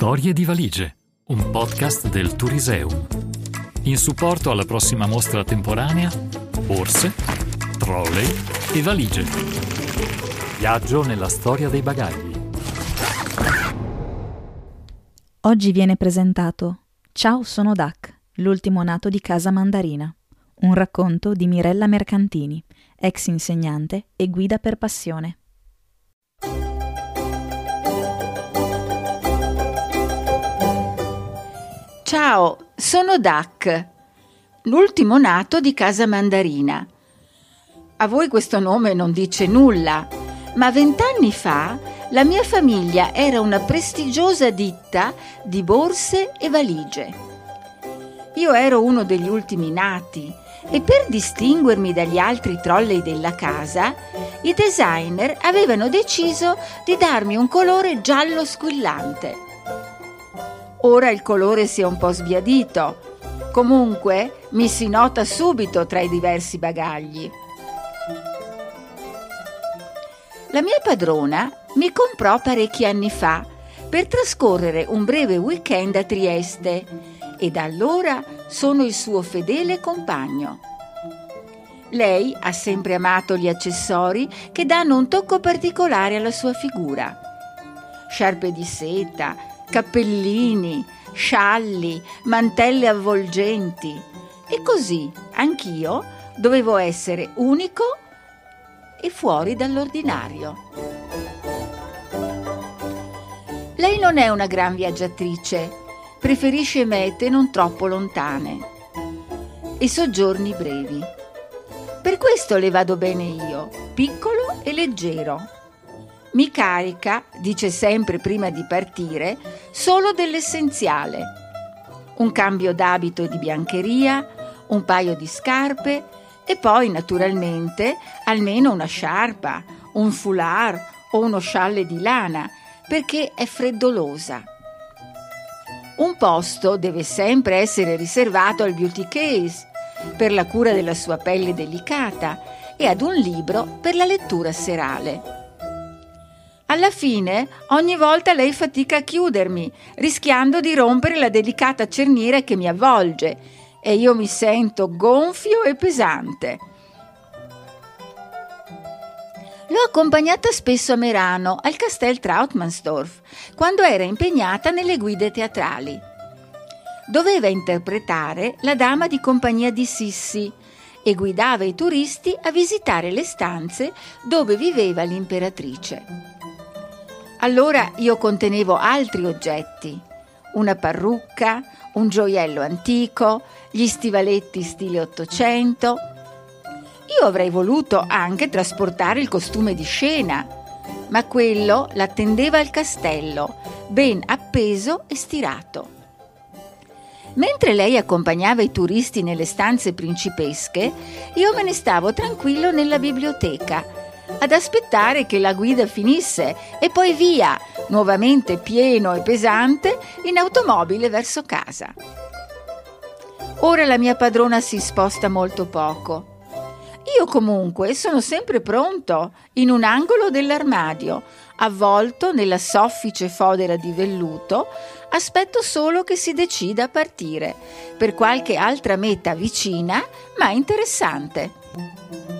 Storie di valigie, un podcast del Turiseum. In supporto alla prossima mostra temporanea, borse, trolley e valigie. Viaggio nella storia dei bagagli. Oggi viene presentato Ciao sono Duck, l'ultimo nato di Casa Mandarina, un racconto di Mirella Mercantini, ex insegnante e guida per passione. Ciao, sono Duck, l'ultimo nato di Casa Mandarina. A voi questo nome non dice nulla, ma vent'anni fa la mia famiglia era una prestigiosa ditta di borse e valigie. Io ero uno degli ultimi nati e per distinguermi dagli altri trolley della casa, i designer avevano deciso di darmi un colore giallo squillante. Ora il colore si è un po' sbiadito. Comunque mi si nota subito tra i diversi bagagli. La mia padrona mi comprò parecchi anni fa per trascorrere un breve weekend a Trieste e da allora sono il suo fedele compagno. Lei ha sempre amato gli accessori che danno un tocco particolare alla sua figura. Sciarpe di seta, cappellini, scialli, mantelle avvolgenti. E così anch'io dovevo essere unico e fuori dall'ordinario. Lei non è una gran viaggiatrice, preferisce mete non troppo lontane e soggiorni brevi. Per questo le vado bene io, piccolo e leggero mi carica, dice sempre prima di partire, solo dell'essenziale. Un cambio d'abito e di biancheria, un paio di scarpe e poi, naturalmente, almeno una sciarpa, un foulard o uno scialle di lana, perché è freddolosa. Un posto deve sempre essere riservato al beauty case, per la cura della sua pelle delicata, e ad un libro per la lettura serale. Alla fine, ogni volta lei fatica a chiudermi, rischiando di rompere la delicata cerniera che mi avvolge, e io mi sento gonfio e pesante. L'ho accompagnata spesso a Merano, al Castel Trautmannsdorf, quando era impegnata nelle guide teatrali. Doveva interpretare la dama di compagnia di Sissi e guidava i turisti a visitare le stanze dove viveva l'imperatrice. Allora io contenevo altri oggetti, una parrucca, un gioiello antico, gli stivaletti stile Ottocento. Io avrei voluto anche trasportare il costume di scena, ma quello l'attendeva al castello, ben appeso e stirato. Mentre lei accompagnava i turisti nelle stanze principesche, io me ne stavo tranquillo nella biblioteca ad aspettare che la guida finisse e poi via, nuovamente pieno e pesante, in automobile verso casa. Ora la mia padrona si sposta molto poco. Io comunque sono sempre pronto, in un angolo dell'armadio, avvolto nella soffice fodera di velluto, aspetto solo che si decida a partire, per qualche altra meta vicina ma interessante.